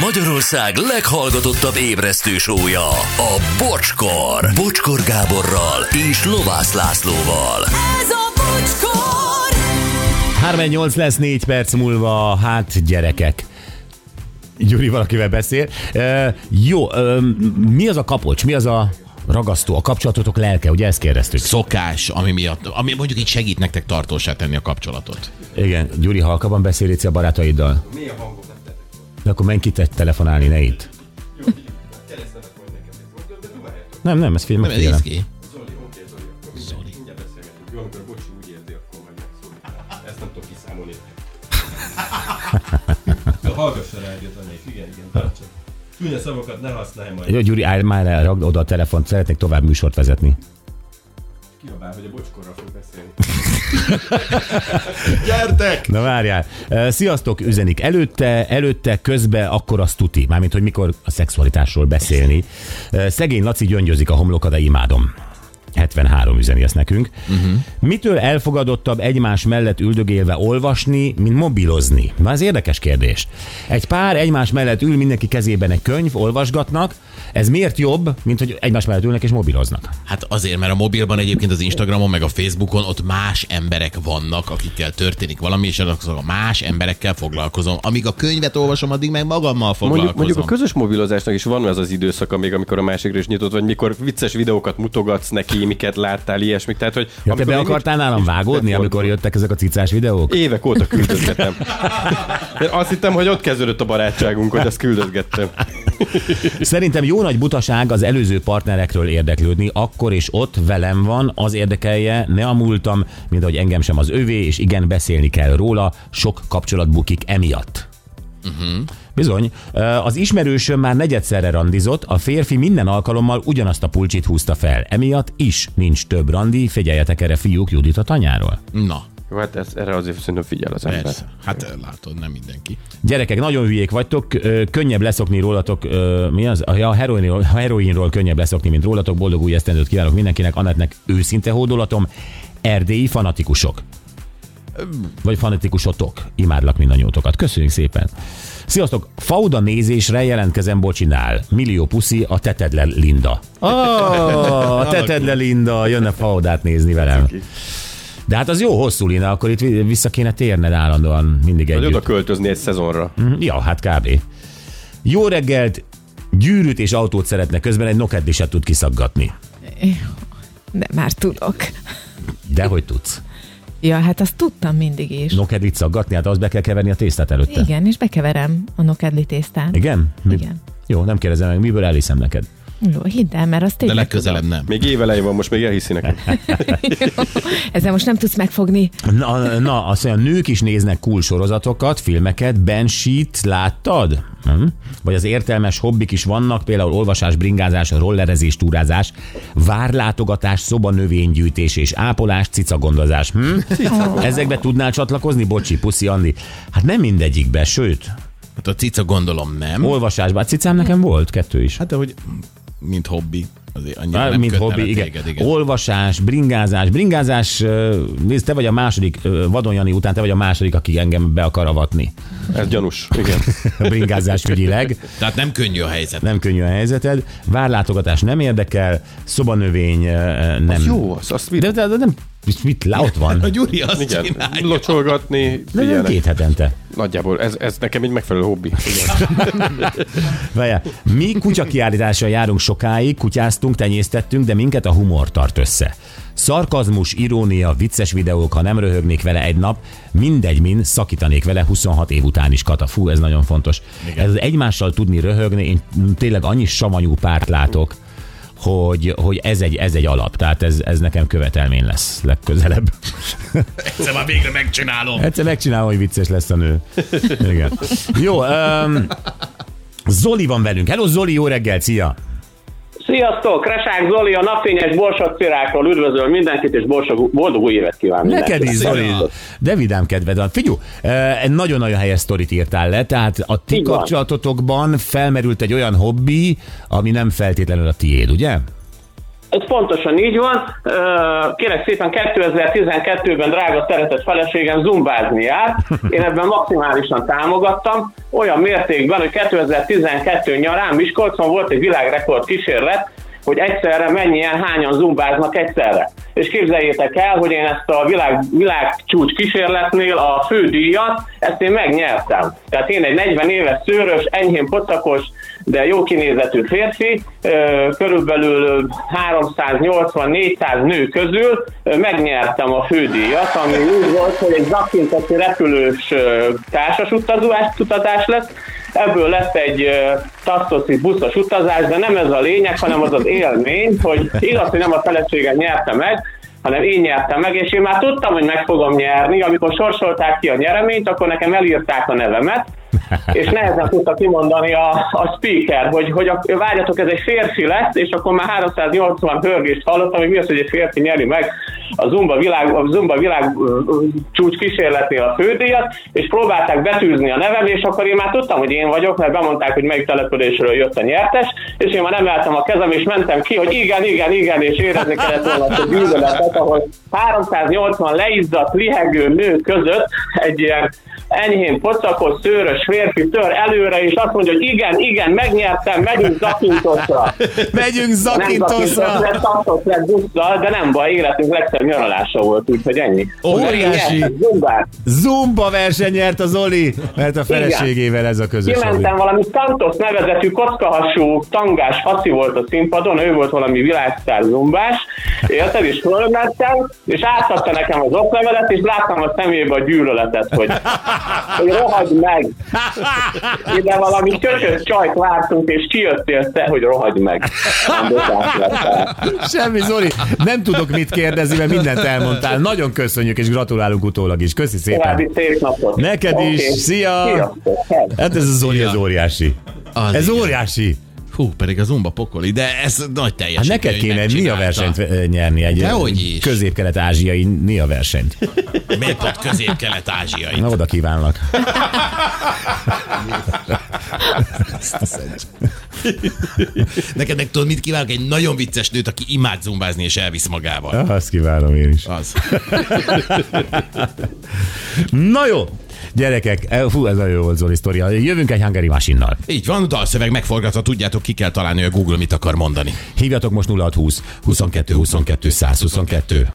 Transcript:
Magyarország leghallgatottabb ébresztő sója, a Bocskor. Bocskor Gáborral és Lovász Lászlóval. Ez a bocskor! 38 lesz 4 perc múlva, hát gyerekek. Gyuri valakivel beszél. E, jó, e, mi az a kapocs, mi az a ragasztó, a kapcsolatotok lelke, ugye ezt kérdeztük? szokás, ami miatt, ami mondjuk így segít nektek tartósá tenni a kapcsolatot. Igen, Gyuri halkabban beszél Léci, a barátaiddal. Mi a hangom? De akkor menj ki te telefonálni, ne itt. Nem, nem, ezt figyelj, Nem, ez megfigyelem. izgi. Zoli. Hallgassa rá egyet, anyék. Igen, igen, tartsa. Csúnya szavakat ne használj majd. Jó, Gyuri, állj már le, ragd oda a telefont, szeretnék tovább műsort vezetni. Kiabál, hogy a bocskorra fog beszélni. Gyertek! Na várjál. Sziasztok, üzenik. Előtte, előtte, közbe, akkor azt tuti. Mármint, hogy mikor a szexualitásról beszélni. Szegény Laci gyöngyözik a homloka, de imádom. 73 üzeni ezt nekünk. Uh-huh. Mitől elfogadottabb egymás mellett üldögélve olvasni, mint mobilozni? Na ez érdekes kérdés. Egy pár egymás mellett ül, mindenki kezében egy könyv, olvasgatnak. Ez miért jobb, mint hogy egymás mellett ülnek és mobiloznak? Hát azért, mert a mobilban egyébként az Instagramon, meg a Facebookon ott más emberek vannak, akikkel történik valami, és azok a más emberekkel foglalkozom. Amíg a könyvet olvasom, addig meg magammal foglalkozom. Mondjuk, mondjuk a közös mobilozásnak is van az az időszaka még, amikor a másikra is nyitott, vagy mikor vicces videókat mutogatsz neki, miket láttál, ilyesmik. Tehát, hogy Ja, te be akartál nálam vágódni, amikor jöttek ezek a cicás videók? Évek óta küldözgetem. Én azt hittem, hogy ott kezdődött a barátságunk, hogy ezt küldözgettem. Szerintem jó nagy butaság az előző partnerekről érdeklődni, akkor és ott velem van, az érdekelje, ne a múltam, mint ahogy engem sem az övé, és igen, beszélni kell róla, sok kapcsolat bukik emiatt. Uh-huh. Bizony, az ismerősöm már negyedszerre randizott, a férfi minden alkalommal ugyanazt a pulcsit húzta fel. Emiatt is nincs több randi, figyeljetek erre fiúk Judit a tanyáról. Na, Jó, Hát ez, erre azért szerintem figyel az ember. persze. Hát látod, nem mindenki. Gyerekek, nagyon hülyék vagytok, könnyebb leszokni rólatok, mi az? Ja, a heroinról, a heroinról könnyebb leszokni, mint rólatok. Boldog új esztendőt kívánok mindenkinek, Anettnek őszinte hódolatom. Erdélyi fanatikusok. Vagy fanatikusotok. Imádlak mindannyiótokat. Köszönjük szépen. Sziasztok! Fauda nézésre jelentkezem bocsinál. Millió puszi, a tetedle Linda. Oh, a tetedle Linda, jönne Faudát nézni velem. De hát az jó hosszú Linda, akkor itt vissza kéne térned állandóan mindig Vagy együtt. oda költözni egy szezonra. Mhm, Ja, hát kb. Jó reggelt, gyűrűt és autót szeretne, közben egy nokedliset tud kiszaggatni. De már tudok. De hogy tudsz? Ja, hát azt tudtam mindig is. Nokedlit szaggatni? Hát az be kell keverni a tésztát előtte. Igen, és bekeverem a nokedli tésztát. Igen? Mi? Igen. Jó, nem kérdezem meg, miből elhiszem neked. Jó, hidd el, mert azt De tényleg legközelebb nem. Még évelején van, most még elhiszi nekem. Ezzel most nem tudsz megfogni. Na, na azt mondja, nők is néznek cool sorozatokat, filmeket, Banshee-t láttad? Hm? Vagy az értelmes hobbik is vannak, például olvasás, bringázás, rollerezés, túrázás, várlátogatás, szobanövénygyűjtés és ápolás, cicagondozás. Hm? Ezekbe tudnál csatlakozni? Bocsi, puszi, Andi. Hát nem mindegyikbe, sőt, Hát a cica gondolom nem. olvasásban. Cicám nekem volt, kettő is. Hát de hogy mint hobbi. Azért annyira nem mint hobbi, igen. Téged, igen. Olvasás, bringázás. Bringázás, nézd, te vagy a második, Vadon Jani után te vagy a második, aki engem be akar avatni. Ez gyanús. Igen. A bringázás ügyileg. Tehát nem könnyű a helyzet. Nem könnyű a helyzeted. Várlátogatás nem érdekel, szobanövény ö, nem. Az jó, az, azt mit, De, de, de nem, mit, mit lá, ott van. A Gyuri azt igen, csinálja. locsolgatni, figyelnek. két hetente. Nagyjából, ez, ez nekem egy megfelelő hobbi. Várjál, mi kutyakiállítással járunk sokáig, kutyáztunk, tenyésztettünk, de minket a humor tart össze. Szarkazmus, irónia, vicces videók, ha nem röhögnék vele egy nap, mindegy min, szakítanék vele 26 év után is, Kata. Fú, ez nagyon fontos. Igen. Ez az egymással tudni röhögni, én tényleg annyi savanyú párt látok, hogy, hogy ez, egy, ez egy alap. Tehát ez, ez nekem követelmény lesz legközelebb. Egyszer már végre megcsinálom. Egyszer megcsinálom, hogy vicces lesz a nő. Igen. Jó, um, Zoli van velünk. Hello Zoli, jó reggel, szia! Sziasztok! Resák Zoli, a napfényes Borsod Cirákról üdvözöl mindenkit, és borsog, boldog új évet kíván Neked is. Zoli. De vidám kedved van. Figyú, eh, egy nagyon-nagyon helyes sztorit írtál le, tehát a ti Így kapcsolatotokban felmerült egy olyan hobbi, ami nem feltétlenül a tiéd, ugye? Ez pontosan így van. Kérek szépen 2012-ben drága szeretett feleségem zumbázni járt. Én ebben maximálisan támogattam, olyan mértékben, hogy 2012 nyarán Miskolcon volt egy világrekord kísérlet, hogy egyszerre mennyien, hányan zumbáznak egyszerre. És képzeljétek el, hogy én ezt a világ, világcsúcs kísérletnél a fődíjat, ezt én megnyertem. Tehát én egy 40 éves szőrös, enyhén pocakos, de jó kinézetű férfi, körülbelül 380-400 nő közül megnyertem a fődíjat, ami úgy volt, hogy egy zakintati repülős társas utazás lesz, Ebből lett egy tasztoszi buszos utazás, de nem ez a lényeg, hanem az az élmény, hogy igaz, hogy nem a feleségem nyerte meg, hanem én nyertem meg, és én már tudtam, hogy meg fogom nyerni. Amikor sorsolták ki a nyereményt, akkor nekem elírták a nevemet, és nehezen tudta kimondani a, a speaker, hogy, hogy a, várjatok, ez egy férfi lesz, és akkor már 380 hörgést hallottam, hogy mi az, hogy egy férfi nyeri meg a Zumba világ, a Zumba világ csúcs kísérletnél a fődíjat, és próbálták betűzni a nevem, és akkor én már tudtam, hogy én vagyok, mert bemondták, hogy melyik településről jött a nyertes, és én már emeltem a kezem, és mentem ki, hogy igen, igen, igen, és érezni kellett volna azt a gyűlöletet, ahol 380 leizzadt, lihegő nő között egy ilyen enyhén pocakos, szőrös férfi tör előre, és azt mondja, hogy igen, igen, megnyertem, megyünk Zakintosra. Megyünk Nem Zakintosra! Lett Zakintosra busszal, de nem baj, életünk legszebb nyaralása volt, úgyhogy ennyi. Óriási. Zumbát. Zumba verseny nyert a Zoli, mert a feleségével ez a közös. Kimentem valami Santos nevezetű kockahasú tangás haci volt a színpadon, ő volt valami világsztár zumbás, érted, és fölmentem, és átadta nekem az oklevelet, és láttam a szemébe a gyűlöletet, hogy, hogy rohagy meg. Ide valami köcsös csajt vártunk, és kijöttél te, hogy rohagy meg. Semmi, Zoli, nem tudok mit kérdezni, mert mindent elmondtál. Nagyon köszönjük, és gratulálunk utólag is. Köszi szépen. Neked is. Szia. Sziasztok. Hát ez a Zoli, ez óriási. Az Ez igen. óriási. Fú, pedig a Zumba pokoli, de ez nagy Hát teljesítmény. neked hogy kéne megcsinálta. NIA versenyt eh, nyerni, egy Dehogy is. közép-kelet-ázsiai NIA versenyt. Miért pont közép-kelet-ázsiai? Na, oda kívánlak. Neked meg tudod, mit kívánok? Egy nagyon vicces nőt, aki imád zumbázni és elvisz magával. Ja, azt kívánom én is. Az. Na jó, gyerekek, eh, fú, ez nagyon jó volt Zoli sztoria. Jövünk egy Hungary Machine-nal. Így van, dalszöveg megforgatva, tudjátok, ki kell találni, hogy a Google mit akar mondani. Hívjatok most 0620 22 22 122.